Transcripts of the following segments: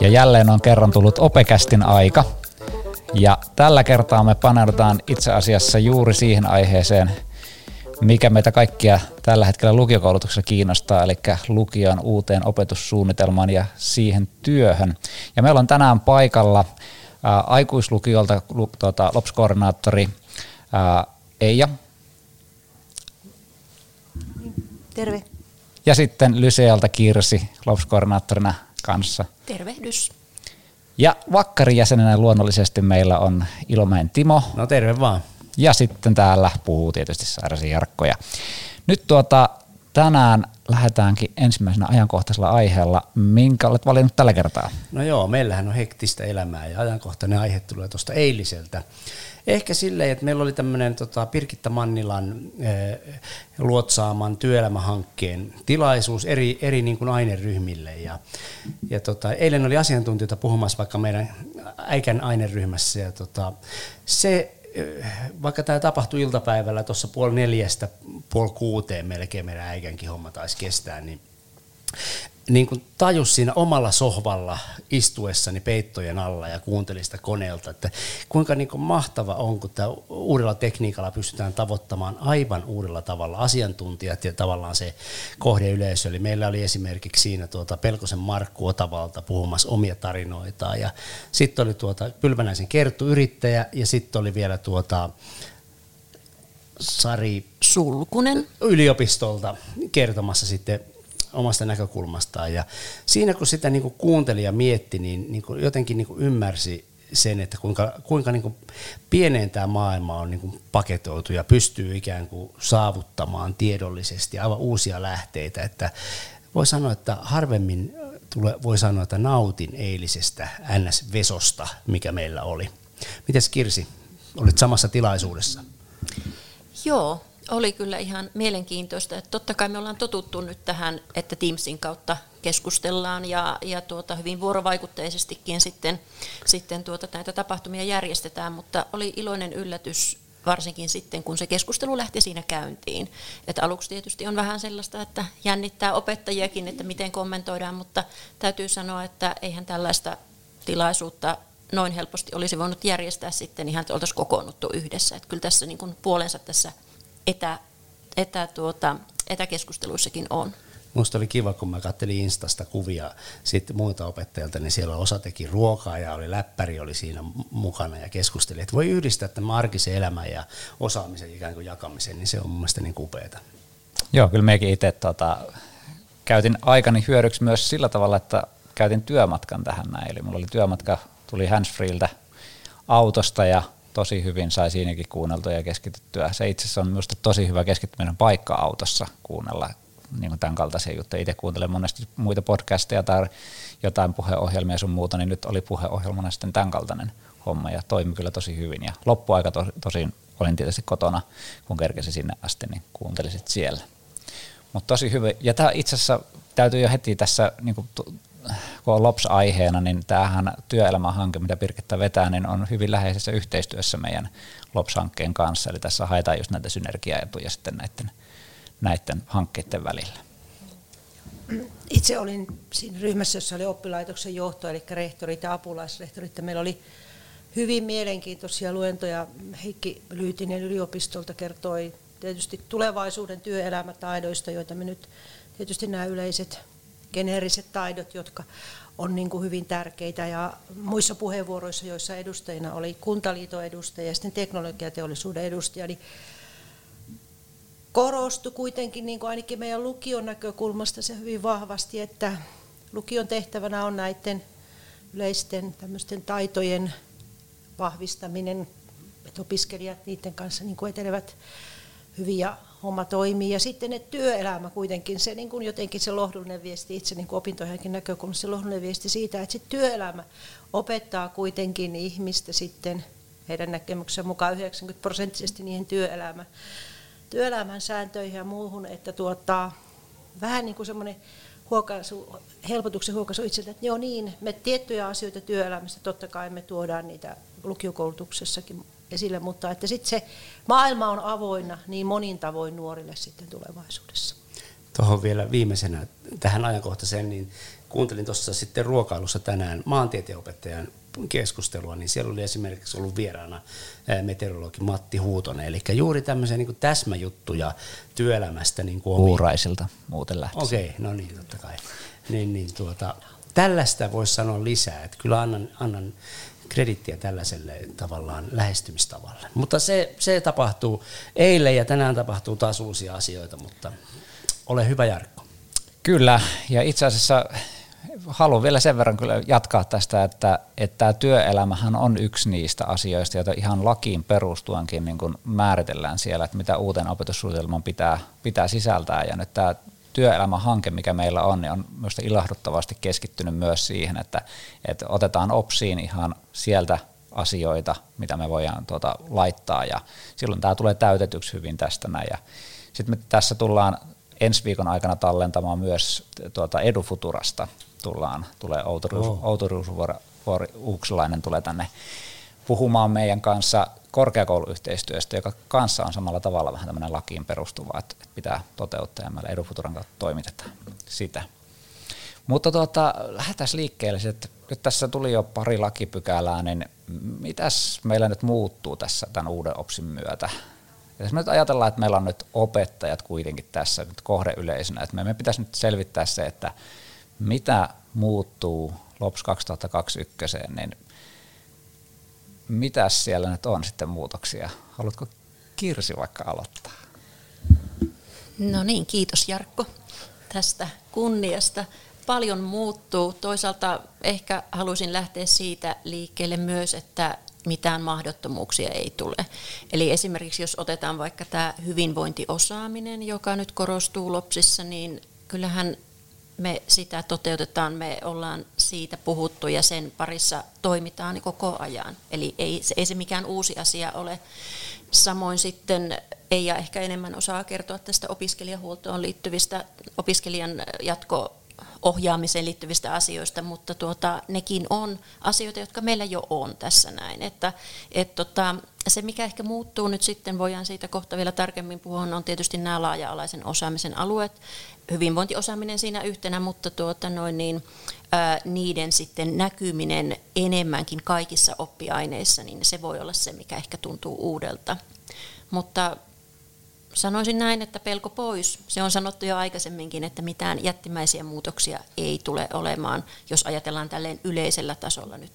Ja jälleen on kerran tullut Opekästin aika. Ja tällä kertaa me paneudutaan itse asiassa juuri siihen aiheeseen, mikä meitä kaikkia tällä hetkellä lukiokoulutuksessa kiinnostaa, eli lukion uuteen opetussuunnitelmaan ja siihen työhön. Ja meillä on tänään paikalla ää, aikuislukiolta lu, tuota, LOPS-koordinaattori Eija. Terve. Ja sitten Lysealta Kirsi LOPS-koordinaattorina kanssa. Tervehdys. Ja Vakkarin jäsenenä luonnollisesti meillä on Ilomäen Timo. No terve vaan. Ja sitten täällä puhuu tietysti Sairasi Jarkko. Ja nyt tuota, tänään lähdetäänkin ensimmäisenä ajankohtaisella aiheella. Minkä olet valinnut tällä kertaa? No joo, meillähän on hektistä elämää ja ajankohtainen aihe tulee tuosta eiliseltä. Ehkä silleen, että meillä oli tämmöinen tota, Pirkitta Mannilan eh, luotsaaman työelämähankkeen tilaisuus eri, eri niin kuin aineryhmille. Ja, ja tota, eilen oli asiantuntijoita puhumassa vaikka meidän äikän aineryhmässä. Ja tota, se vaikka tämä tapahtui iltapäivällä tuossa puoli neljästä, puoli kuuteen melkein meidän äikänkin homma taisi kestää, niin niin kuin tajus siinä omalla sohvalla istuessani peittojen alla ja kuuntelin sitä koneelta, että kuinka niin kuin mahtava on, kun tämä uudella tekniikalla pystytään tavoittamaan aivan uudella tavalla. Asiantuntijat ja tavallaan se kohdeyleisö. Eli meillä oli esimerkiksi siinä tuota Pelkosen Markku Otavalta puhumassa omia tarinoitaan ja sitten oli tuota Pylvänäisen Kerttu yrittäjä ja sitten oli vielä tuota Sari Sulkunen. yliopistolta kertomassa sitten omasta näkökulmastaan. Ja siinä kun sitä niin kuin kuunteli ja mietti, niin, niin kuin jotenkin niin kuin ymmärsi sen, että kuinka, kuinka niin kuin pieneen tämä maailma on niin kuin paketoitu ja pystyy ikään kuin saavuttamaan tiedollisesti aivan uusia lähteitä. Että voi sanoa, että harvemmin tule, voi sanoa, että nautin eilisestä NS-vesosta, mikä meillä oli. Mites Kirsi, olit samassa tilaisuudessa? Joo, oli kyllä ihan mielenkiintoista. Että totta kai me ollaan totuttu nyt tähän, että Teamsin kautta keskustellaan ja, ja tuota, hyvin vuorovaikutteisestikin sitten, sitten tuota, näitä tapahtumia järjestetään, mutta oli iloinen yllätys varsinkin sitten, kun se keskustelu lähti siinä käyntiin. Että aluksi tietysti on vähän sellaista, että jännittää opettajiakin, että miten kommentoidaan, mutta täytyy sanoa, että eihän tällaista tilaisuutta noin helposti olisi voinut järjestää sitten ihan, että oltaisiin kokoonnuttu yhdessä. Että kyllä tässä niin kuin puolensa tässä etä, etä, tuota, etäkeskusteluissakin on. Minusta oli kiva, kun mä kattelin Instasta kuvia sitten muilta opettajilta, niin siellä osa teki ruokaa ja oli läppäri oli siinä mukana ja keskusteli. Että voi yhdistää tämän arkisen elämän ja osaamisen ikään kuin jakamisen, niin se on mun mielestä niin upeata. Joo, kyllä mekin itse tota, käytin aikani hyödyksi myös sillä tavalla, että käytin työmatkan tähän näin. Eli mulla oli työmatka, tuli handsfreeltä autosta ja tosi hyvin sai siinäkin kuunneltua ja keskityttyä. Se itse asiassa on minusta tosi hyvä keskittyminen paikka autossa kuunnella niin kuin tämän kaltaisia juttuja. Itse kuuntelen monesti muita podcasteja tai jotain puheohjelmia sun muuta, niin nyt oli puheohjelmana sitten tämän kaltainen homma ja toimi kyllä tosi hyvin. Ja loppuaika to, tosin olin tietysti kotona, kun kerkesin sinne asti, niin kuuntelisit siellä. Mutta tosi hyvä. Ja tämä itse asiassa täytyy jo heti tässä niin kuin kun on LOPS-aiheena, niin tämähän työelämähanke, mitä Pirkettä vetää, niin on hyvin läheisessä yhteistyössä meidän LOPS-hankkeen kanssa. Eli tässä haetaan just näitä synergiaetuja sitten näiden, näiden hankkeiden välillä. Itse olin siinä ryhmässä, jossa oli oppilaitoksen johto, eli rehtorit ja apulaisrehtorit. Meillä oli hyvin mielenkiintoisia luentoja. Heikki Lyytinen yliopistolta kertoi tietysti tulevaisuuden työelämätaidoista, joita me nyt tietysti nämä yleiset geneeriset taidot, jotka on niin kuin hyvin tärkeitä. Ja muissa puheenvuoroissa, joissa edustajina oli Kuntaliiton edustaja ja sitten teknologiateollisuuden edustaja, niin korostui kuitenkin niin kuin ainakin meidän lukion näkökulmasta se hyvin vahvasti, että lukion tehtävänä on näiden yleisten tämmöisten taitojen vahvistaminen, että opiskelijat niiden kanssa niin kuin etenevät hyvin ja homma toimii. Ja sitten ne työelämä kuitenkin, se niin kuin jotenkin se lohdullinen viesti itse niin opintojenkin näkökulmasta, se lohdullinen viesti siitä, että sitten työelämä opettaa kuitenkin ihmistä sitten heidän näkemyksen mukaan 90 prosenttisesti niihin työelämä, työelämän sääntöihin ja muuhun, että tuottaa vähän niin kuin semmoinen huokaisu, helpotuksen huokaisu itseltä, että joo niin, me tiettyjä asioita työelämästä totta kai me tuodaan niitä lukiokoulutuksessakin esille, mutta että sitten se maailma on avoinna niin monin tavoin nuorille sitten tulevaisuudessa. tuohon vielä viimeisenä tähän ajankohtaiseen, niin kuuntelin tuossa sitten ruokailussa tänään maantieteenopettajan keskustelua, niin siellä oli esimerkiksi ollut vieraana meteorologi Matti Huutonen, eli juuri tämmöisiä niin täsmäjuttuja työelämästä. Niin kuin Uuraisilta muuten lähtisi. Okei, okay, no niin, totta kai. Niin, niin, tuota, tällaista voisi sanoa lisää, että kyllä annan, annan kredittiä tällaiselle tavallaan lähestymistavalle. Mutta se, se tapahtuu eilen ja tänään tapahtuu taas uusia asioita, mutta ole hyvä Jarkko. Kyllä, ja itse asiassa haluan vielä sen verran kyllä jatkaa tästä, että, että työelämähän on yksi niistä asioista, joita ihan lakiin perustuenkin niin kuin määritellään siellä, että mitä uuden opetussuunnitelman pitää, pitää sisältää. Ja nyt tämä työelämähanke, mikä meillä on, niin on myös ilahduttavasti keskittynyt myös siihen, että, että otetaan opsiin ihan sieltä asioita, mitä me voidaan tuota, laittaa ja silloin tämä tulee täytetyksi hyvin tästä näin. Ja sitten me tässä tullaan ensi viikon aikana tallentamaan myös tuota Edufuturasta tullaan, tulee Outo, oh. Outo tulee tänne puhumaan meidän kanssa korkeakouluyhteistyöstä, joka kanssa on samalla tavalla vähän tämmöinen lakiin perustuva, että pitää toteuttaa ja meillä Edufuturan kautta toimitetaan sitä. Mutta tuota, lähdetään liikkeelle, että nyt tässä tuli jo pari lakipykälää, niin mitäs meillä nyt muuttuu tässä tämän uuden OPSin myötä? Jos me nyt ajatellaan, että meillä on nyt opettajat kuitenkin tässä nyt kohdeyleisenä, että me pitäisi nyt selvittää se, että mitä muuttuu LOPS 2021, niin mitä siellä nyt on sitten muutoksia? Haluatko Kirsi vaikka aloittaa? No niin, kiitos Jarkko tästä kunniasta. Paljon muuttuu. Toisaalta ehkä haluaisin lähteä siitä liikkeelle myös, että mitään mahdottomuuksia ei tule. Eli esimerkiksi jos otetaan vaikka tämä hyvinvointiosaaminen, joka nyt korostuu LOPSissa, niin kyllähän me sitä toteutetaan, me ollaan siitä puhuttu ja sen parissa toimitaan koko ajan. Eli ei, ei se mikään uusi asia ole. Samoin sitten ei ja ehkä enemmän osaa kertoa tästä opiskelijahuoltoon liittyvistä opiskelijan jatko ohjaamiseen liittyvistä asioista, mutta tuota, nekin on asioita, jotka meillä jo on tässä näin. Että, et tota, se, mikä ehkä muuttuu nyt sitten, voidaan siitä kohta vielä tarkemmin puhua, on tietysti nämä laaja-alaisen osaamisen alueet, hyvinvointiosaaminen siinä yhtenä, mutta tuota noin niin, ää, niiden sitten näkyminen enemmänkin kaikissa oppiaineissa, niin se voi olla se, mikä ehkä tuntuu uudelta. Mutta sanoisin näin, että pelko pois. Se on sanottu jo aikaisemminkin, että mitään jättimäisiä muutoksia ei tule olemaan, jos ajatellaan tälleen yleisellä tasolla nyt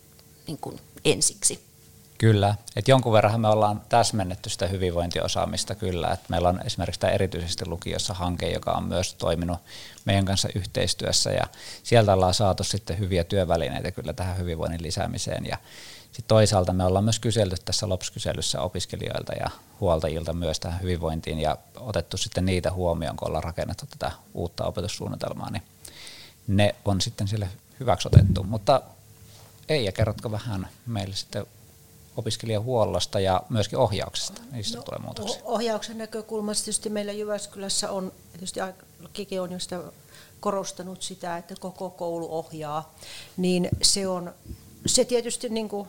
niin kuin ensiksi. Kyllä, että jonkun verran me ollaan täsmennetty sitä hyvinvointiosaamista kyllä, että meillä on esimerkiksi tämä erityisesti lukiossa hanke, joka on myös toiminut meidän kanssa yhteistyössä ja sieltä ollaan saatu sitten hyviä työvälineitä kyllä tähän hyvinvoinnin lisäämiseen ja sitten toisaalta me ollaan myös kyselty tässä LOPS-kyselyssä opiskelijoilta ja huoltajilta myös tähän hyvinvointiin ja otettu sitten niitä huomioon, kun ollaan rakennettu tätä uutta opetussuunnitelmaa, niin ne on sitten sille hyväksi otettu. Mutta ei, ja kerrotko vähän meille sitten opiskelijahuollosta ja myöskin ohjauksesta, niistä no, tulee muutoksia? Ohjauksen näkökulmasta tietysti meillä Jyväskylässä on, tietysti Kiki on jo sitä korostanut sitä, että koko koulu ohjaa, niin se on se tietysti niin kuin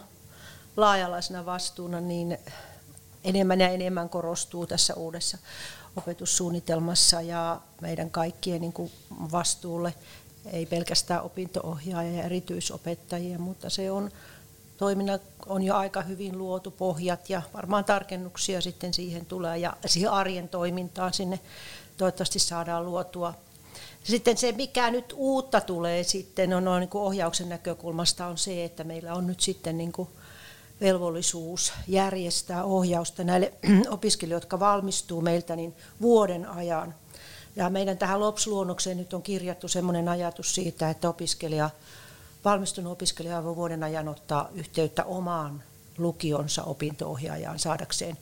laajalaisena vastuuna niin enemmän ja enemmän korostuu tässä uudessa opetussuunnitelmassa ja meidän kaikkien niin kuin vastuulle, ei pelkästään opintoohjaajia ja erityisopettajia, mutta se on toiminna on jo aika hyvin luotu pohjat ja varmaan tarkennuksia sitten siihen tulee ja siihen arjen toimintaan sinne toivottavasti saadaan luotua. Sitten se, mikä nyt uutta tulee sitten on, on niin kuin ohjauksen näkökulmasta, on se, että meillä on nyt sitten niin kuin velvollisuus järjestää ohjausta näille opiskelijoille, jotka valmistuu meiltä niin vuoden ajan. Ja meidän tähän LOPS-luonnokseen nyt on kirjattu sellainen ajatus siitä, että opiskelija, valmistunut opiskelija voi vuoden ajan ottaa yhteyttä omaan lukionsa opinto-ohjaajaan saadakseen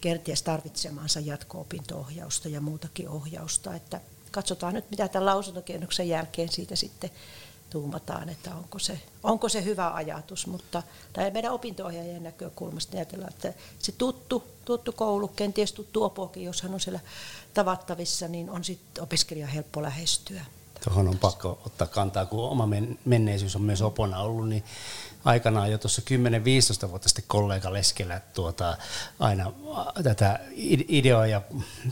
kenties tarvitsemansa jatko-opinto-ohjausta ja muutakin ohjausta. Että katsotaan nyt, mitä tämän lausuntokierroksen jälkeen siitä sitten tuumataan, että onko se, onko se hyvä ajatus, mutta tai meidän opinto-ohjaajien näkökulmasta ajatellaan, että se tuttu, tuttu koulu, kenties tuttu opokin, jos hän on siellä tavattavissa, niin on sitten opiskelija helppo lähestyä. Tuohon on pakko ottaa kantaa, kun oma menneisyys on myös opona ollut, niin aikanaan jo tuossa 10-15 vuotta sitten kollega Leskelä tuota, aina tätä ideoa ja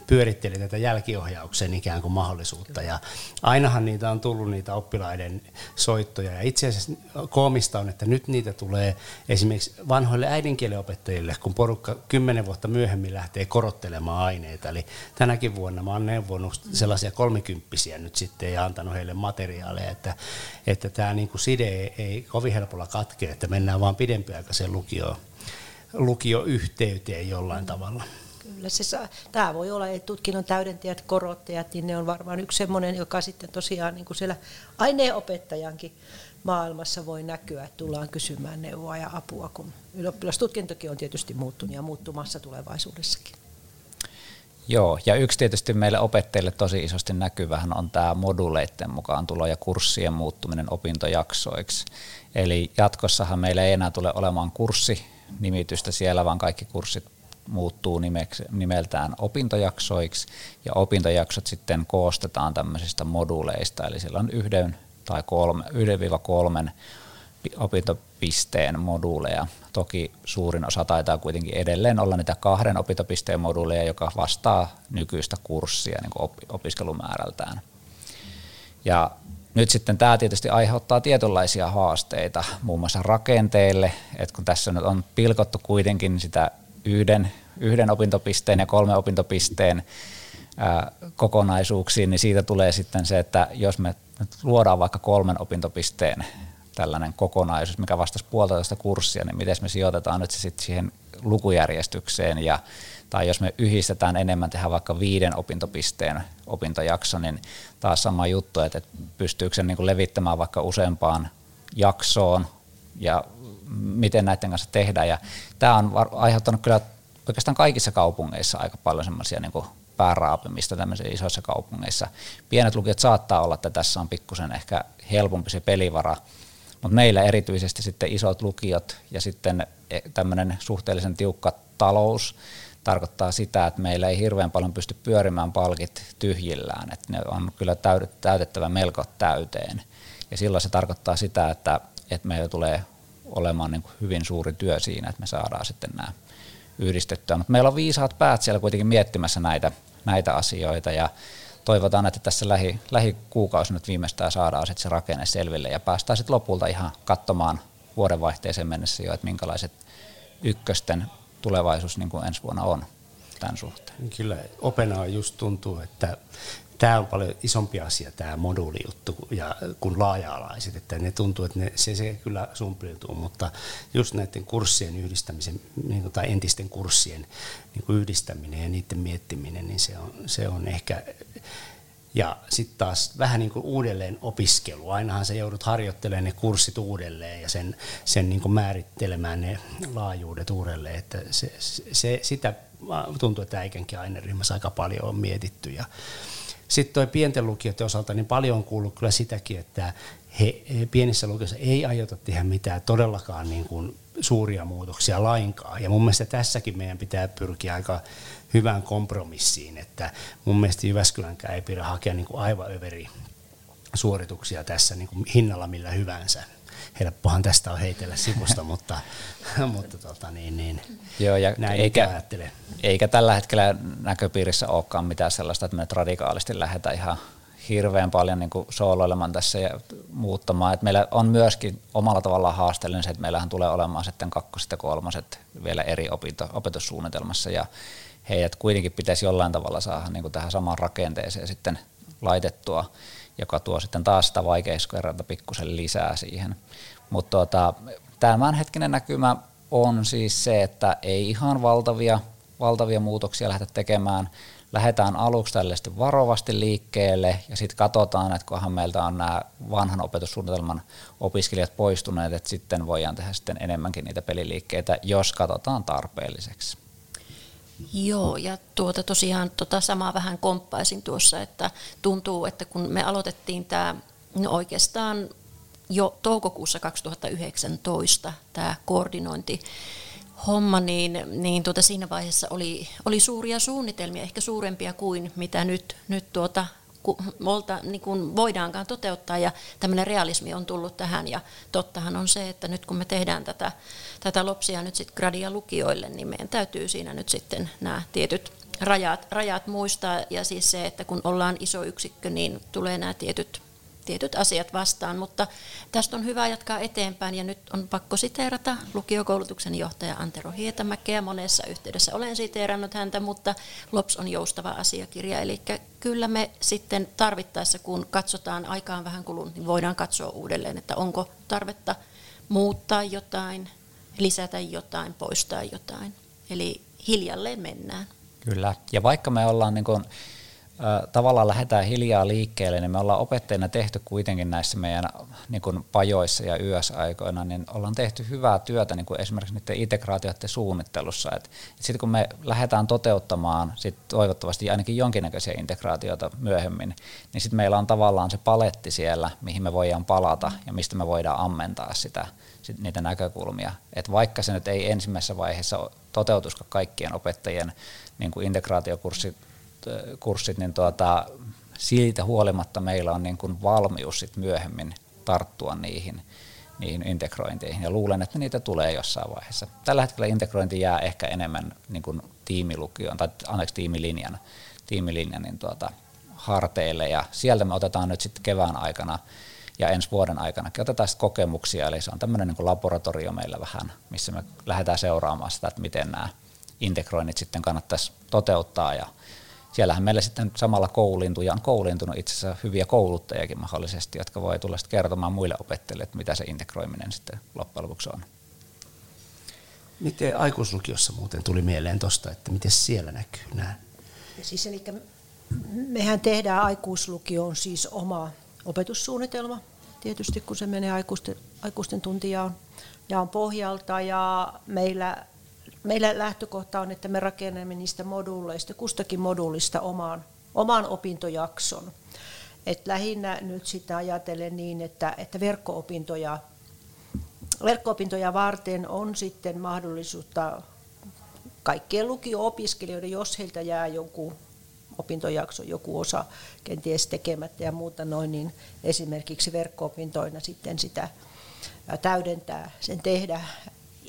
pyöritteli tätä jälkiohjauksen ikään kuin mahdollisuutta. Ja ainahan niitä on tullut niitä oppilaiden soittoja. Ja itse asiassa koomista on, että nyt niitä tulee esimerkiksi vanhoille äidinkieliopettajille, kun porukka 10 vuotta myöhemmin lähtee korottelemaan aineita. Eli tänäkin vuonna mä oon neuvonut sellaisia kolmikymppisiä nyt sitten ja antanut heille materiaaleja, että, että tämä niin kuin side ei, ei kovin helpolla katke koskee, että mennään vaan pidempiaikaiseen lukioon, lukioyhteyteen jollain tavalla. Kyllä se saa. Tämä voi olla, että tutkinnon täydentäjät, korottajat, niin ne on varmaan yksi sellainen, joka sitten tosiaan niin kuin siellä aineenopettajankin maailmassa voi näkyä, että tullaan kysymään neuvoa ja apua, kun ylioppilastutkintokin on tietysti muuttunut ja muuttumassa tulevaisuudessakin. Joo, ja yksi tietysti meille opettajille tosi isosti näkyvähän on tämä moduleiden mukaan tulo ja kurssien muuttuminen opintojaksoiksi. Eli jatkossahan meillä ei enää tule olemaan kurssinimitystä siellä, vaan kaikki kurssit muuttuu nimeksi, nimeltään opintojaksoiksi, ja opintojaksot sitten koostetaan tämmöisistä moduleista, eli siellä on yhden tai kolme, yhden viiva kolmen opintopisteen moduuleja. Toki suurin osa taitaa kuitenkin edelleen olla niitä kahden opintopisteen moduuleja, joka vastaa nykyistä kurssia niin opiskelumäärältään. Ja nyt sitten tämä tietysti aiheuttaa tietynlaisia haasteita, muun muassa rakenteille, että kun tässä nyt on pilkottu kuitenkin sitä yhden, yhden opintopisteen ja kolme opintopisteen ää, kokonaisuuksiin, niin siitä tulee sitten se, että jos me luodaan vaikka kolmen opintopisteen tällainen kokonaisuus, mikä vastasi puolitoista kurssia, niin miten me sijoitetaan nyt se sitten siihen lukujärjestykseen ja tai jos me yhdistetään enemmän, tehdään vaikka viiden opintopisteen opintojakso, niin taas sama juttu, että pystyykö se niin levittämään vaikka useampaan jaksoon ja miten näiden kanssa tehdään. Ja tämä on aiheuttanut kyllä oikeastaan kaikissa kaupungeissa aika paljon semmoisia niin pääraapimista tämmöisissä isoissa kaupungeissa. Pienet lukiot saattaa olla, että tässä on pikkusen ehkä helpompi se pelivara, mutta meillä erityisesti sitten isot lukiot ja sitten e, tämmöinen suhteellisen tiukka talous tarkoittaa sitä, että meillä ei hirveän paljon pysty pyörimään palkit tyhjillään, että ne on kyllä täytettävä melko täyteen. Ja silloin se tarkoittaa sitä, että, että meillä tulee olemaan niin hyvin suuri työ siinä, että me saadaan sitten nämä yhdistettyä. Mutta meillä on viisaat päät siellä kuitenkin miettimässä näitä, näitä asioita ja toivotaan, että tässä lähi, lähikuukausi nyt viimeistään saadaan sitten se rakenne selville ja päästään sitten lopulta ihan katsomaan vuodenvaihteeseen mennessä jo, että minkälaiset ykkösten tulevaisuus niin kuin ensi vuonna on tämän suhteen. Kyllä Openaa just tuntuu, että tämä on paljon isompi asia, tämä moduulijuttu, ja kun laaja-alaiset, että ne tuntuu, että ne, se, se kyllä sumpiltuu, mutta just näiden kurssien yhdistämisen, niin kuin, tai entisten kurssien niin kuin yhdistäminen ja niiden miettiminen, niin se on, se on ehkä ja sitten taas vähän niin kuin uudelleen opiskelu. Ainahan sä joudut harjoittelemaan ne kurssit uudelleen ja sen, sen niin kuin määrittelemään ne laajuudet uudelleen. Että se, se, sitä tuntuu, että äikänkin aineryhmässä aika paljon on mietitty. Ja sitten toi pienten lukijoiden osalta niin paljon on kuullut kyllä sitäkin, että he, pienissä lukioissa ei aiota tehdä mitään todellakaan niin kuin suuria muutoksia lainkaan. Ja mun mielestä tässäkin meidän pitää pyrkiä aika hyvään kompromissiin, että mun mielestä Jyväskylänkään ei pidä hakea niin kuin aivan överi suorituksia tässä niin kuin hinnalla millä hyvänsä. Helppohan tästä on heitellä sivusta, mutta, mutta tota, niin, niin, Joo, ja näin eikä, ajattele. eikä tällä hetkellä näköpiirissä olekaan mitään sellaista, että me nyt radikaalisti lähdetään ihan hirveän paljon niin sooloilemaan tässä ja muuttamaan. Et meillä on myöskin omalla tavallaan haasteellinen se, että meillähän tulee olemaan sitten kakkoset ja kolmoset vielä eri opinto, opetussuunnitelmassa ja heidät kuitenkin pitäisi jollain tavalla saada niin tähän samaan rakenteeseen sitten laitettua, joka tuo sitten taas sitä vaikeuskerralta pikkusen lisää siihen. Mutta tuota, tämänhetkinen näkymä on siis se, että ei ihan valtavia, valtavia muutoksia lähdetä tekemään. Lähdetään aluksi tällaisesti varovasti liikkeelle ja sitten katsotaan, että kunhan meiltä on nämä vanhan opetussuunnitelman opiskelijat poistuneet, että sitten voidaan tehdä sitten enemmänkin niitä peliliikkeitä, jos katsotaan tarpeelliseksi. Joo, ja tuota tosiaan tota samaa vähän komppaisin tuossa, että tuntuu, että kun me aloitettiin tämä no oikeastaan jo toukokuussa 2019 tämä koordinointi homma, niin, niin tuota siinä vaiheessa oli, oli suuria suunnitelmia, ehkä suurempia kuin mitä nyt, nyt tuota molta, niin kuin voidaankaan toteuttaa ja tämmöinen realismi on tullut tähän. Ja tottahan on se, että nyt kun me tehdään tätä, tätä lopsia nyt sitten gradia lukijoille, niin meidän täytyy siinä nyt sitten nämä tietyt rajat, rajat muistaa. Ja siis se, että kun ollaan iso yksikkö, niin tulee nämä tietyt tietyt asiat vastaan, mutta tästä on hyvä jatkaa eteenpäin ja nyt on pakko siteerata lukiokoulutuksen johtaja Antero Hietämäkeä. Monessa yhteydessä olen siteerannut häntä, mutta LOPS on joustava asiakirja, eli kyllä me sitten tarvittaessa, kun katsotaan aikaan vähän kulunut, niin voidaan katsoa uudelleen, että onko tarvetta muuttaa jotain, lisätä jotain, poistaa jotain. Eli hiljalleen mennään. Kyllä, ja vaikka me ollaan niin kuin tavallaan lähdetään hiljaa liikkeelle, niin me ollaan opettajina tehty kuitenkin näissä meidän niin kuin pajoissa ja yösaikoina, niin ollaan tehty hyvää työtä niin kuin esimerkiksi niiden integraatioiden suunnittelussa. Sitten kun me lähdetään toteuttamaan sit toivottavasti ainakin jonkinnäköisiä integraatioita myöhemmin, niin sitten meillä on tavallaan se paletti siellä, mihin me voidaan palata ja mistä me voidaan ammentaa sitä, sit niitä näkökulmia. Et vaikka se nyt ei ensimmäisessä vaiheessa toteutuskaan kaikkien opettajien niin kuin integraatiokurssit kurssit, niin tuota, siitä huolimatta meillä on niin kuin valmius sit myöhemmin tarttua niihin, niihin integrointeihin. Ja luulen, että niitä tulee jossain vaiheessa. Tällä hetkellä integrointi jää ehkä enemmän niin kuin tiimilukion tai anteeksi tiimilinjan, tiimilinjan niin tuota, harteille. Ja sieltä me otetaan nyt sitten kevään aikana ja ensi vuoden aikana otetaan kokemuksia, eli se on tämmöinen niin laboratorio meillä vähän, missä me lähdetään seuraamaan sitä, että miten nämä integroinnit sitten kannattaisi toteuttaa ja siellähän meillä sitten samalla kouliintuu ja on kouliintunut itse asiassa hyviä kouluttajakin mahdollisesti, jotka voi tulla sitten kertomaan muille opettajille, että mitä se integroiminen sitten loppujen lopuksi on. Miten aikuislukiossa muuten tuli mieleen tuosta, että miten siellä näkyy nämä? Siis eli mehän tehdään aikuislukioon siis oma opetussuunnitelma, tietysti kun se menee aikuisten, aikuisten tuntijaon jaon pohjalta ja meillä meillä lähtökohta on, että me rakennamme niistä moduuleista, kustakin moduulista omaan, oman opintojakson. Et lähinnä nyt sitä ajatellen niin, että, että verkko-opintoja, verkko-opintoja varten on sitten mahdollisuutta kaikkien lukio-opiskelijoiden, jos heiltä jää joku opintojakso, joku osa kenties tekemättä ja muuta noin, niin esimerkiksi verkko-opintoina sitten sitä täydentää, sen tehdä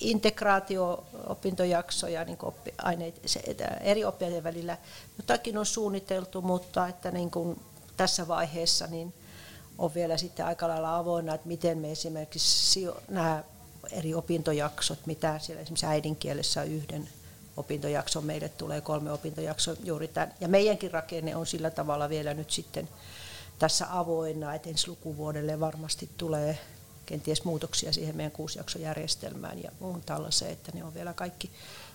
integraatio-opintojaksoja niin oppi, aineet, se, eri oppiaineen välillä. Jotakin on suunniteltu, mutta että niin kuin tässä vaiheessa niin on vielä sitten aika lailla avoinna, että miten me esimerkiksi nämä eri opintojaksot, mitä siellä esimerkiksi äidinkielessä yhden opintojakson, meille tulee kolme opintojaksoa juuri tämän. Ja meidänkin rakenne on sillä tavalla vielä nyt sitten tässä avoinna, että ensi lukuvuodelle varmasti tulee kenties muutoksia siihen meidän kuusijaksojärjestelmään ja muuhun tällaiseen, että ne on vielä kaikki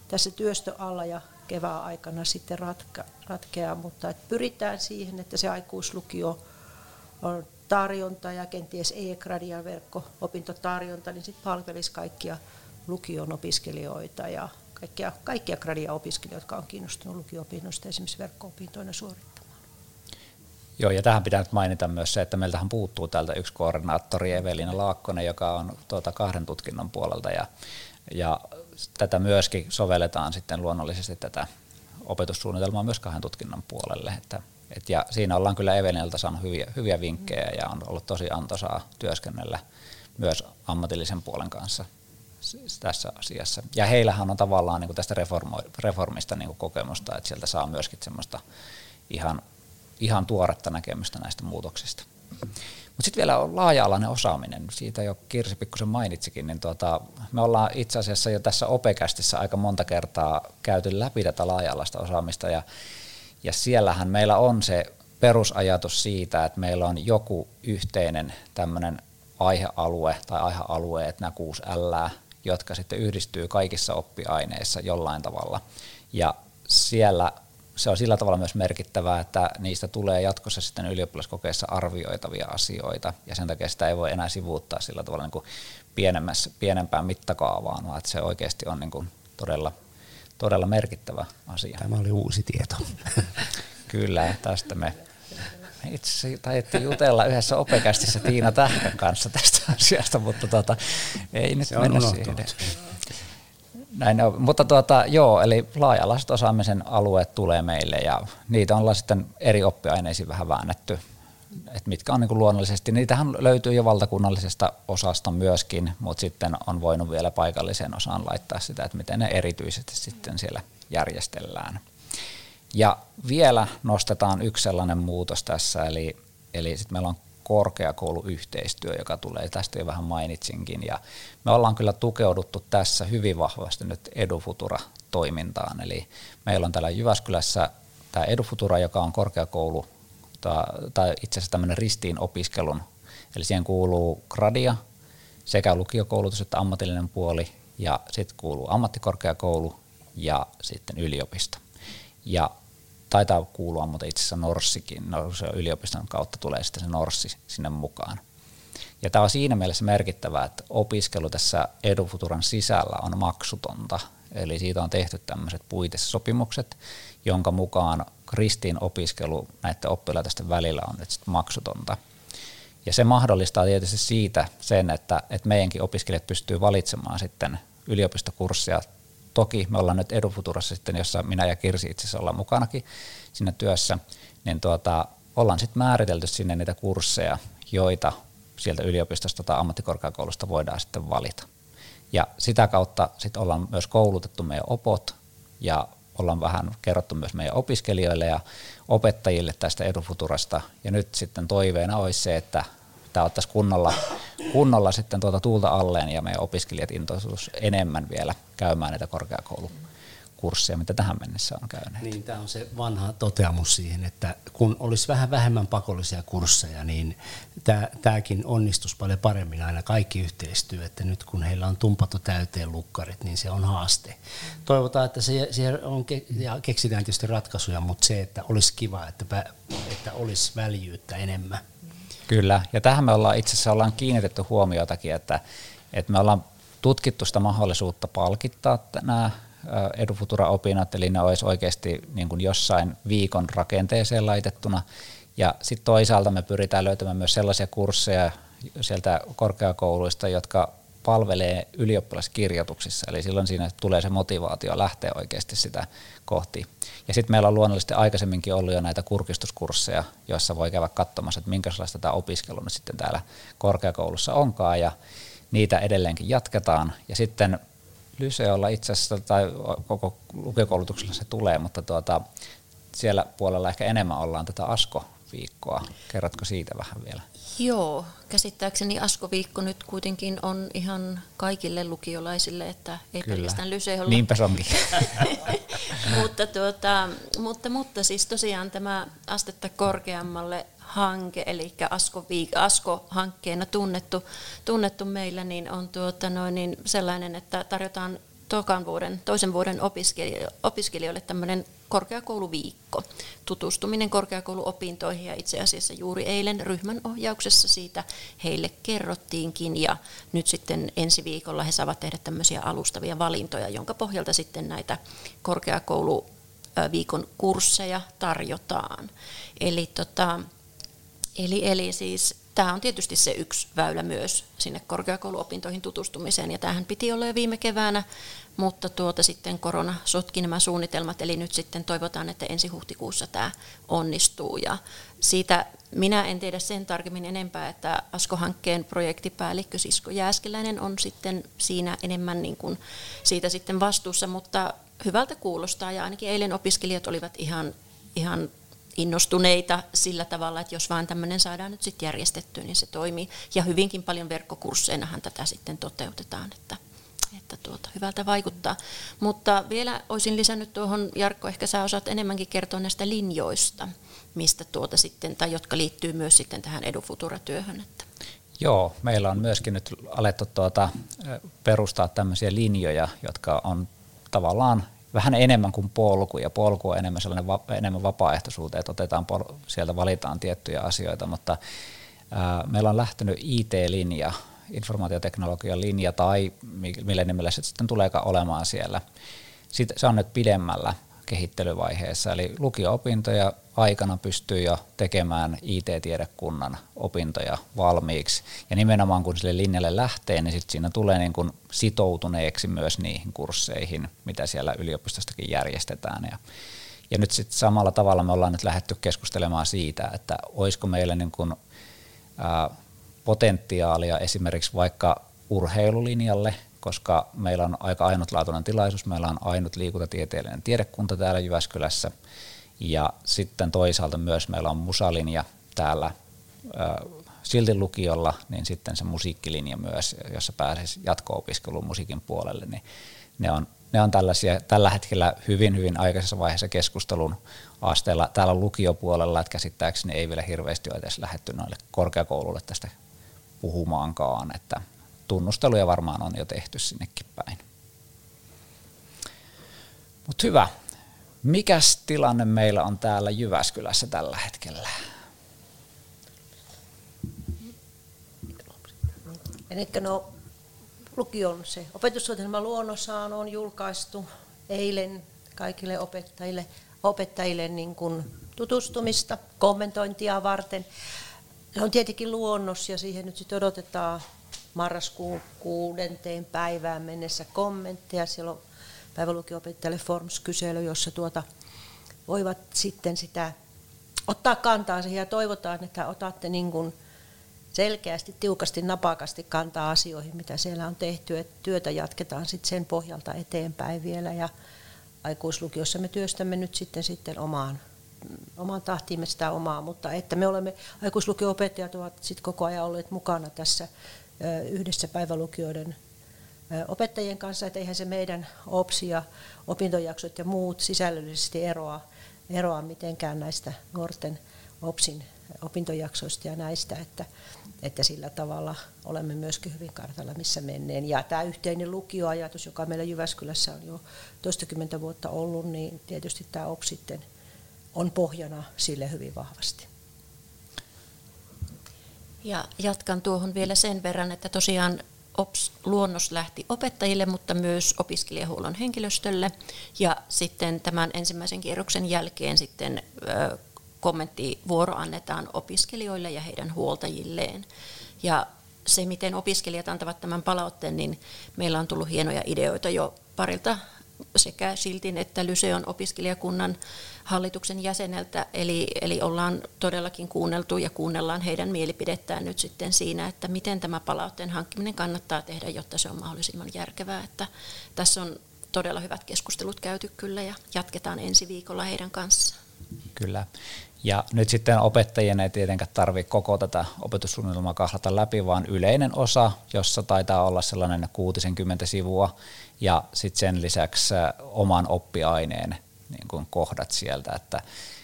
tässä työstö alla ja kevään aikana sitten ratka, ratkeaa, mutta että pyritään siihen, että se aikuislukio on tarjonta ja kenties e-gradian verkko-opintotarjonta, niin sitten palvelisi kaikkia lukion opiskelijoita ja kaikkia, kaikkia gradia opiskelijoita, jotka on kiinnostunut lukio-opinnoista esimerkiksi verkko-opintoina suorittamaan. Joo, ja tähän pitää nyt mainita myös se, että meiltähän puuttuu täältä yksi koordinaattori Evelina Laakkonen, joka on tuota kahden tutkinnon puolelta, ja, ja tätä myöskin sovelletaan sitten luonnollisesti tätä opetussuunnitelmaa myös kahden tutkinnon puolelle. Että, et, ja siinä ollaan kyllä Evelinilta saanut hyviä, hyviä vinkkejä ja on ollut tosi antoisaa työskennellä myös ammatillisen puolen kanssa tässä asiassa. Ja heillähän on tavallaan niin kuin tästä reformista niin kuin kokemusta, että sieltä saa myöskin semmoista ihan ihan tuoretta näkemystä näistä muutoksista. Mutta sitten vielä on laaja-alainen osaaminen, siitä jo Kirsi pikkusen mainitsikin, niin tuota, me ollaan itse asiassa jo tässä Opekästissä aika monta kertaa käyty läpi tätä laaja-alaista osaamista ja, ja siellähän meillä on se perusajatus siitä, että meillä on joku yhteinen tämmöinen aihealue tai aihealueet, nämä kuusi L, jotka sitten yhdistyy kaikissa oppiaineissa jollain tavalla. Ja siellä se on sillä tavalla myös merkittävää, että niistä tulee jatkossa sitten ylioppilaskokeessa arvioitavia asioita, ja sen takia sitä ei voi enää sivuuttaa sillä tavalla niin kuin pienempään mittakaavaan, vaan että se oikeasti on niin kuin todella, todella merkittävä asia. Tämä oli uusi tieto. Kyllä, tästä me itse taidettiin jutella yhdessä opekästissä Tiina Tähkän kanssa tästä asiasta, mutta tota, ei nyt se mennä siihen. Näin on. Mutta tuota, joo, eli laajalaiset osaamisen alueet tulee meille ja niitä ollaan sitten eri oppiaineisiin vähän väännetty, että mitkä on niin luonnollisesti. Niitähän löytyy jo valtakunnallisesta osasta myöskin, mutta sitten on voinut vielä paikalliseen osaan laittaa sitä, että miten ne erityisesti sitten siellä järjestellään. Ja vielä nostetaan yksi sellainen muutos tässä, eli, eli sitten meillä on korkeakouluyhteistyö, joka tulee, tästä jo vähän mainitsinkin, ja me ollaan kyllä tukeuduttu tässä hyvin vahvasti nyt Edufutura-toimintaan, eli meillä on täällä Jyväskylässä tämä Edufutura, joka on korkeakoulu, tai itse asiassa tämmöinen ristiin opiskelun, eli siihen kuuluu gradia, sekä lukiokoulutus että ammatillinen puoli, ja sitten kuuluu ammattikorkeakoulu ja sitten yliopisto. Ja taitaa kuulua, mutta itse asiassa Norssikin, no, se yliopiston kautta tulee sitten se Norssi sinne mukaan. Ja tämä on siinä mielessä merkittävää, että opiskelu tässä Edufuturan sisällä on maksutonta, eli siitä on tehty tämmöiset puitesopimukset, jonka mukaan kristiin opiskelu näiden oppilaitosten välillä on nyt maksutonta. Ja se mahdollistaa tietysti siitä sen, että, että meidänkin opiskelijat pystyy valitsemaan sitten yliopistokurssia Toki me ollaan nyt Edufuturassa sitten, jossa minä ja Kirsi itse asiassa ollaan mukanakin siinä työssä, niin tuota, ollaan sitten määritelty sinne niitä kursseja, joita sieltä yliopistosta tai ammattikorkeakoulusta voidaan sitten valita. Ja sitä kautta sitten ollaan myös koulutettu meidän opot ja ollaan vähän kerrottu myös meidän opiskelijoille ja opettajille tästä Edufuturasta. Ja nyt sitten toiveena olisi se, että tämä ottaisi kunnolla, kunnolla sitten tuota tuulta alleen ja meidän opiskelijat intoisuus enemmän vielä käymään näitä korkeakoulukursseja, mitä tähän mennessä on käynyt. Niin, tämä on se vanha toteamus siihen, että kun olisi vähän vähemmän pakollisia kursseja, niin tämä, tämäkin onnistus paljon paremmin aina kaikki yhteistyö, että nyt kun heillä on tumpattu täyteen lukkarit, niin se on haaste. Toivotaan, että se, se on, ja keksitään tietysti ratkaisuja, mutta se, että olisi kiva, että, että olisi väljyyttä enemmän. Kyllä, ja tähän me ollaan itse asiassa ollaan kiinnitetty huomiotakin, että, että me ollaan tutkittu sitä mahdollisuutta palkittaa nämä Edufutura-opinnot, eli ne olisi oikeasti niin kuin jossain viikon rakenteeseen laitettuna. Ja sitten toisaalta me pyritään löytämään myös sellaisia kursseja sieltä korkeakouluista, jotka palvelee ylioppilaskirjoituksissa, eli silloin siinä tulee se motivaatio lähteä oikeasti sitä kohti. Ja sitten meillä on luonnollisesti aikaisemminkin ollut jo näitä kurkistuskursseja, joissa voi käydä katsomassa, että minkälaista tämä opiskelu nyt sitten täällä korkeakoulussa onkaan, ja niitä edelleenkin jatketaan. Ja sitten Lyseolla itse asiassa, tai koko lukiokoulutuksella se tulee, mutta tuota, siellä puolella ehkä enemmän ollaan tätä ASKO-viikkoa. Kerrotko siitä vähän vielä? Joo, käsittääkseni Asko-viikko nyt kuitenkin on ihan kaikille lukiolaisille, että ei Kyllä. pelkästään Lyseolla. Niinpä se onkin. mutta, tuota, mutta, mutta siis tosiaan tämä astetta korkeammalle hanke, eli Asko, Asko-hankkeena tunnettu, tunnettu meillä, niin on tuota noin, niin sellainen, että tarjotaan tokan vuoden, toisen vuoden opiskelijoille tämmöinen korkeakouluviikko, tutustuminen korkeakouluopintoihin ja itse asiassa juuri eilen ryhmän ohjauksessa siitä heille kerrottiinkin ja nyt sitten ensi viikolla he saavat tehdä tämmöisiä alustavia valintoja, jonka pohjalta sitten näitä korkeakouluviikon kursseja tarjotaan. Eli, tota, eli, eli siis tämä on tietysti se yksi väylä myös sinne korkeakouluopintoihin tutustumiseen, ja tämähän piti olla jo viime keväänä, mutta tuota sitten korona sotki nämä suunnitelmat, eli nyt sitten toivotaan, että ensi huhtikuussa tämä onnistuu, ja siitä minä en tiedä sen tarkemmin enempää, että Asko-hankkeen projektipäällikkö Sisko Jääskeläinen on sitten siinä enemmän niin kuin siitä sitten vastuussa, mutta hyvältä kuulostaa, ja ainakin eilen opiskelijat olivat ihan, ihan innostuneita sillä tavalla, että jos vaan tämmöinen saadaan nyt sitten järjestettyä, niin se toimii. Ja hyvinkin paljon verkkokursseinahan tätä sitten toteutetaan, että, että tuota, hyvältä vaikuttaa. Mutta vielä olisin lisännyt tuohon, Jarkko, ehkä sä osaat enemmänkin kertoa näistä linjoista, mistä tuota sitten, tai jotka liittyy myös sitten tähän Edufutura-työhön. Että. Joo, meillä on myöskin nyt alettu tuota, perustaa tämmöisiä linjoja, jotka on tavallaan vähän enemmän kuin polku, ja polku on enemmän, sellainen va, enemmän vapaaehtoisuuteen, että otetaan pol, sieltä valitaan tiettyjä asioita, mutta ää, meillä on lähtenyt IT-linja, informaatioteknologian linja tai millä nimellä se sitten tuleekaan olemaan siellä. Sitten se on nyt pidemmällä kehittelyvaiheessa, eli lukio-opintoja aikana pystyy jo tekemään IT-tiedekunnan opintoja valmiiksi. Ja nimenomaan kun sille linjalle lähtee, niin sit siinä tulee niin kuin sitoutuneeksi myös niihin kursseihin, mitä siellä yliopistostakin järjestetään. Ja, ja nyt sitten samalla tavalla me ollaan nyt lähdetty keskustelemaan siitä, että olisiko meillä niin kuin, ää, potentiaalia esimerkiksi vaikka urheilulinjalle, koska meillä on aika ainutlaatuinen tilaisuus, meillä on ainut liikuntatieteellinen tiedekunta täällä Jyväskylässä, ja sitten toisaalta myös meillä on musalinja täällä Siltin lukiolla, niin sitten se musiikkilinja myös, jossa pääsisi jatko-opiskeluun musiikin puolelle, niin ne on, ne on tällaisia, tällä hetkellä hyvin, hyvin aikaisessa vaiheessa keskustelun asteella täällä lukiopuolella, että käsittääkseni ei vielä hirveästi ole edes lähetty noille korkeakoululle tästä puhumaankaan, että tunnusteluja varmaan on jo tehty sinnekin päin. Mutta hyvä. Mikäs tilanne meillä on täällä Jyväskylässä tällä hetkellä? Eli no, lukion se opetussuunnitelma luonnossaan on julkaistu eilen kaikille opettajille, opettajille niin kuin tutustumista, kommentointia varten. Se on tietenkin luonnos ja siihen nyt sitten odotetaan marraskuun kuudenteen päivään mennessä kommentteja. Siellä on päivälukiopettajalle Forms-kysely, jossa tuota, voivat sitten sitä ottaa kantaa siihen ja toivotaan, että otatte niin kuin selkeästi, tiukasti, napakasti kantaa asioihin, mitä siellä on tehty, että työtä jatketaan sitten sen pohjalta eteenpäin vielä. Ja aikuislukiossa me työstämme nyt sitten, sitten omaan, omaan tahtiimme sitä omaa, mutta että me olemme, aikuislukio-opettajat ovat sitten koko ajan olleet mukana tässä yhdessä päivälukioiden opettajien kanssa, että eihän se meidän OPSI ja opintojaksot ja muut sisällöllisesti eroa, eroa mitenkään näistä nuorten OPSin opintojaksoista ja näistä, että, että sillä tavalla olemme myöskin hyvin kartalla, missä menneen. Ja tämä yhteinen lukioajatus, joka meillä Jyväskylässä on jo toistakymmentä vuotta ollut, niin tietysti tämä OPS sitten on pohjana sille hyvin vahvasti. Ja jatkan tuohon vielä sen verran, että tosiaan OPS-luonnos lähti opettajille, mutta myös opiskelijahuollon henkilöstölle. Ja sitten tämän ensimmäisen kierroksen jälkeen sitten kommenttivuoro annetaan opiskelijoille ja heidän huoltajilleen. Ja se, miten opiskelijat antavat tämän palautteen, niin meillä on tullut hienoja ideoita jo parilta sekä Siltin että Lyseon opiskelijakunnan hallituksen jäseneltä, eli, eli ollaan todellakin kuunneltu ja kuunnellaan heidän mielipidettään nyt sitten siinä, että miten tämä palautteen hankkiminen kannattaa tehdä, jotta se on mahdollisimman järkevää. Että tässä on todella hyvät keskustelut käyty kyllä ja jatketaan ensi viikolla heidän kanssaan. Kyllä. Ja nyt sitten opettajien ei tietenkään tarvitse koko tätä opetussuunnitelmaa kahlata läpi, vaan yleinen osa, jossa taitaa olla sellainen 60 sivua, ja sitten sen lisäksi oman oppiaineen niin kuin kohdat sieltä, että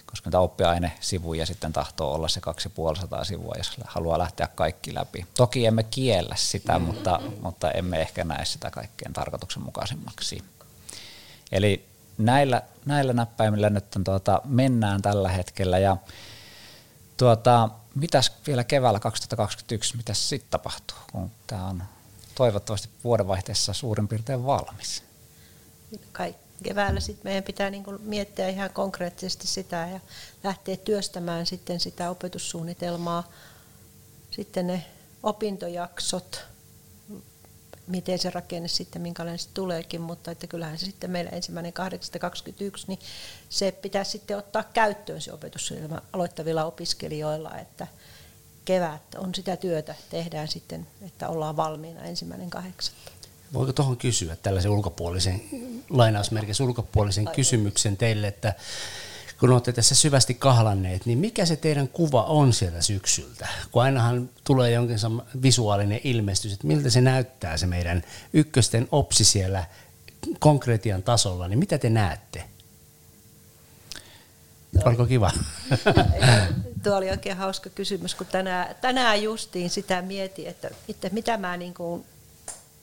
koska niitä oppiainesivuja sitten tahtoo olla se 2500 sivua, jos haluaa lähteä kaikki läpi. Toki emme kiellä sitä, mutta, mutta emme ehkä näe sitä kaikkein tarkoituksenmukaisemmaksi. Eli näillä, näillä näppäimillä nyt on, tuota, mennään tällä hetkellä ja tuota, mitäs vielä keväällä 2021, mitä sitten tapahtuu, kun tämä on toivottavasti vuodenvaihteessa suurin piirtein valmis? Kai keväällä sitten meidän pitää niin miettiä ihan konkreettisesti sitä ja lähteä työstämään sitten sitä opetussuunnitelmaa, sitten ne opintojaksot, miten se rakenne sitten, minkälainen se tuleekin, mutta että kyllähän se sitten meillä ensimmäinen 821, niin se pitää sitten ottaa käyttöön se opetussuunnitelma aloittavilla opiskelijoilla, että kevät on sitä työtä, tehdään sitten, että ollaan valmiina ensimmäinen kahdeksatta. Voiko tuohon kysyä tällaisen ulkopuolisen, lainausmerkissä ulkopuolisen Aivan. kysymyksen teille, että kun olette tässä syvästi kahlanneet, niin mikä se teidän kuva on sieltä syksyltä? Kun ainahan tulee jonkin visuaalinen ilmestys, että miltä se näyttää se meidän ykkösten opsi siellä konkretian tasolla, niin mitä te näette? No. Oliko kiva? Tuo oli oikein hauska kysymys, kun tänään, tänään justiin sitä mietin, että, että mitä mä niin kuin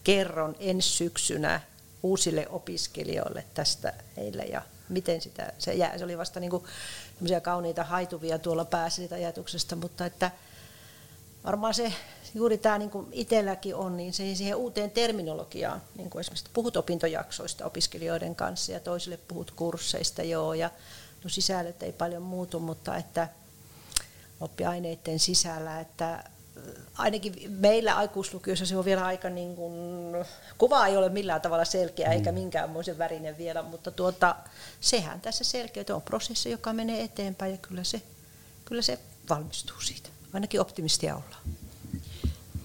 kerron ensi syksynä uusille opiskelijoille tästä heille ja miten sitä, se, jää, se oli vasta niin kuin kauniita haituvia tuolla päässä siitä ajatuksesta, mutta että varmaan se juuri tämä niin kuin itselläkin on, niin se siihen uuteen terminologiaan, niin kuin esimerkiksi puhut opintojaksoista opiskelijoiden kanssa ja toisille puhut kursseista joo ja no sisällöt ei paljon muutu, mutta että oppiaineiden sisällä, että ainakin meillä aikuislukiossa se on vielä aika niin kuin, kuva ei ole millään tavalla selkeä eikä mm. minkäänmoisen värinen vielä, mutta tuota, sehän tässä selkeä on prosessi, joka menee eteenpäin ja kyllä se, kyllä se valmistuu siitä. Ainakin optimistia ollaan.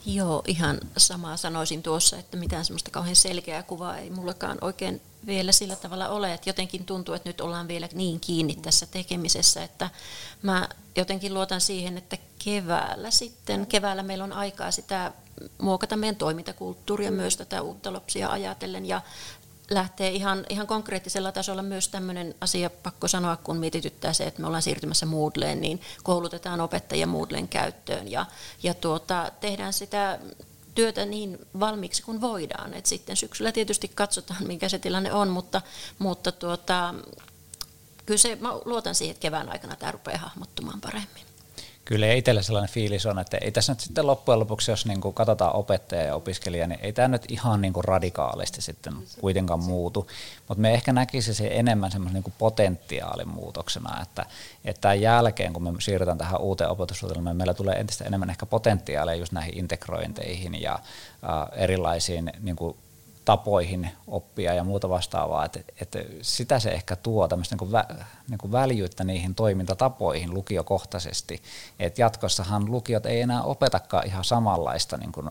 Joo, ihan samaa sanoisin tuossa, että mitään semmoista kauhean selkeää kuvaa ei mullakaan oikein vielä sillä tavalla ole, että jotenkin tuntuu, että nyt ollaan vielä niin kiinni tässä tekemisessä, että mä jotenkin luotan siihen, että keväällä sitten, keväällä meillä on aikaa sitä muokata meidän toimintakulttuuria myös tätä uutta lapsia ajatellen ja lähtee ihan, ihan konkreettisella tasolla myös tämmöinen asia, pakko sanoa, kun mietityttää se, että me ollaan siirtymässä Moodleen, niin koulutetaan opettajia Moodlen käyttöön ja, ja tuota, tehdään sitä työtä niin valmiiksi kuin voidaan. Et sitten syksyllä tietysti katsotaan, mikä se tilanne on, mutta, mutta tuota, kyllä se, mä luotan siihen, että kevään aikana tämä rupeaa hahmottumaan paremmin. Kyllä itsellä sellainen fiilis on, että ei tässä nyt sitten loppujen lopuksi, jos niin kuin katsotaan opettaja ja opiskelija, niin ei tämä nyt ihan niin kuin radikaalisti sitten kuitenkaan muutu, mutta me ehkä näkisi se enemmän semmoisen niin kuin potentiaalin muutoksena, että, että tämän jälkeen, kun me siirrytään tähän uuteen opetussuunnitelmaan, meillä tulee entistä enemmän ehkä potentiaalia just näihin integrointeihin ja äh, erilaisiin niin kuin tapoihin oppia ja muuta vastaavaa, että, että sitä se ehkä tuo tämmöistä niin vä, niin väljyyttä niihin toimintatapoihin lukiokohtaisesti, että jatkossahan lukiot ei enää opetakaan ihan samanlaista niin kuin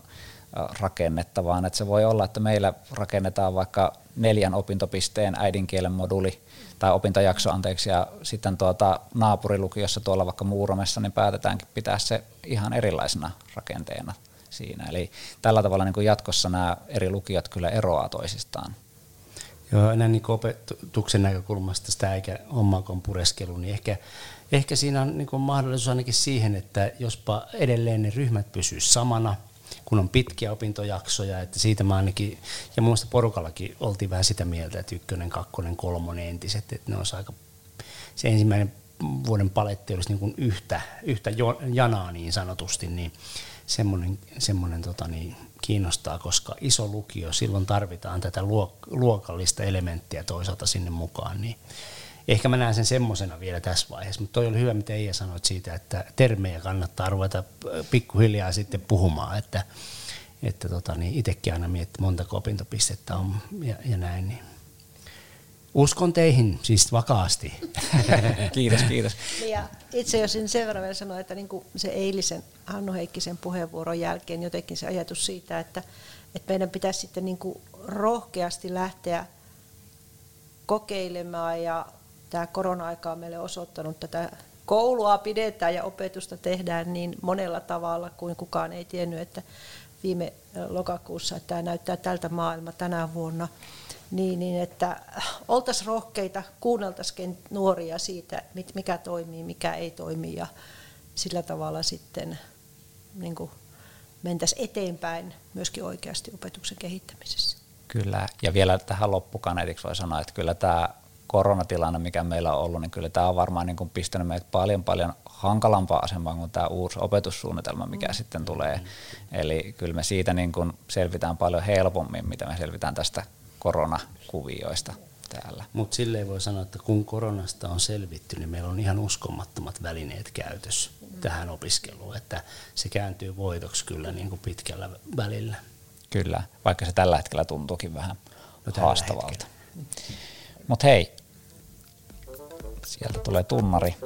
rakennetta, vaan että se voi olla, että meillä rakennetaan vaikka neljän opintopisteen äidinkielen moduli tai opintojakso, anteeksi, ja sitten tuota naapurilukiossa tuolla vaikka Muuromessa, niin päätetäänkin pitää se ihan erilaisena rakenteena siinä. Eli tällä tavalla niin kuin jatkossa nämä eri lukiot kyllä eroaa toisistaan. Joo, näin niin opetuksen näkökulmasta sitä eikä omakon pureskelu, niin ehkä, ehkä siinä on niin mahdollisuus ainakin siihen, että jospa edelleen ne ryhmät pysyy samana, kun on pitkiä opintojaksoja, että siitä mä ainakin, ja muista porukallakin oltiin vähän sitä mieltä, että ykkönen, kakkonen, kolmonen entiset, että ne olisi aika, se ensimmäinen vuoden paletti olisi niin kuin yhtä, yhtä janaa niin sanotusti, niin semmoinen, semmoinen tota niin, kiinnostaa, koska iso lukio, silloin tarvitaan tätä luok- luokallista elementtiä toisaalta sinne mukaan, niin ehkä mä näen sen semmoisena vielä tässä vaiheessa, mutta toi oli hyvä, mitä Eija sanoit siitä, että termejä kannattaa ruveta pikkuhiljaa sitten puhumaan, että, että tota, niin itsekin aina miettii montako opintopistettä on ja, ja näin, niin Uskon teihin siis vakaasti. kiitos, kiitos. Ja itse jos sen verran vielä sanoa, että niin kuin se eilisen Hannu Heikkisen puheenvuoron jälkeen jotenkin se ajatus siitä, että, että meidän pitäisi sitten niin kuin rohkeasti lähteä kokeilemaan ja tämä korona-aika on meille osoittanut tätä koulua pidetään ja opetusta tehdään niin monella tavalla kuin kukaan ei tiennyt, että viime lokakuussa että tämä näyttää tältä maailma tänä vuonna niin, niin että oltaisiin rohkeita, kuunneltaisiin nuoria siitä, mikä toimii, mikä ei toimi ja sillä tavalla sitten niin mentäisiin eteenpäin myöskin oikeasti opetuksen kehittämisessä. Kyllä, ja vielä tähän loppukaneetiksi voi sanoa, että kyllä tämä koronatilanne, mikä meillä on ollut, niin kyllä tämä on varmaan niin kuin pistänyt meitä paljon paljon hankalampaa asemaan kuin tämä uusi opetussuunnitelma, mikä mm. sitten tulee. Eli kyllä me siitä niin kuin selvitään paljon helpommin, mitä me selvitään tästä koronakuvioista täällä. Mutta silleen voi sanoa, että kun koronasta on selvitty, niin meillä on ihan uskomattomat välineet käytössä mm. tähän opiskeluun, että se kääntyy voitoksi kyllä niin kuin pitkällä välillä. Kyllä, vaikka se tällä hetkellä tuntuukin vähän no, haastavalta. Mutta hei, sieltä tulee tunnari.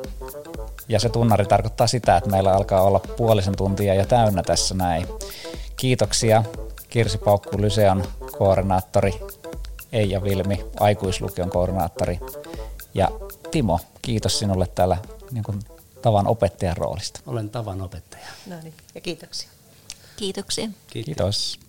Ja se tunnari tarkoittaa sitä, että meillä alkaa olla puolisen tuntia ja täynnä tässä näin. Kiitoksia Kirsi Paukku Lyseon koordinaattori Eija Vilmi, aikuislukion koordinaattori. Ja Timo, kiitos sinulle täällä niin kuin tavan opettajan roolista. Olen tavan opettaja. No niin, ja kiitoksia. Kiitoksia. Kiitos. kiitos.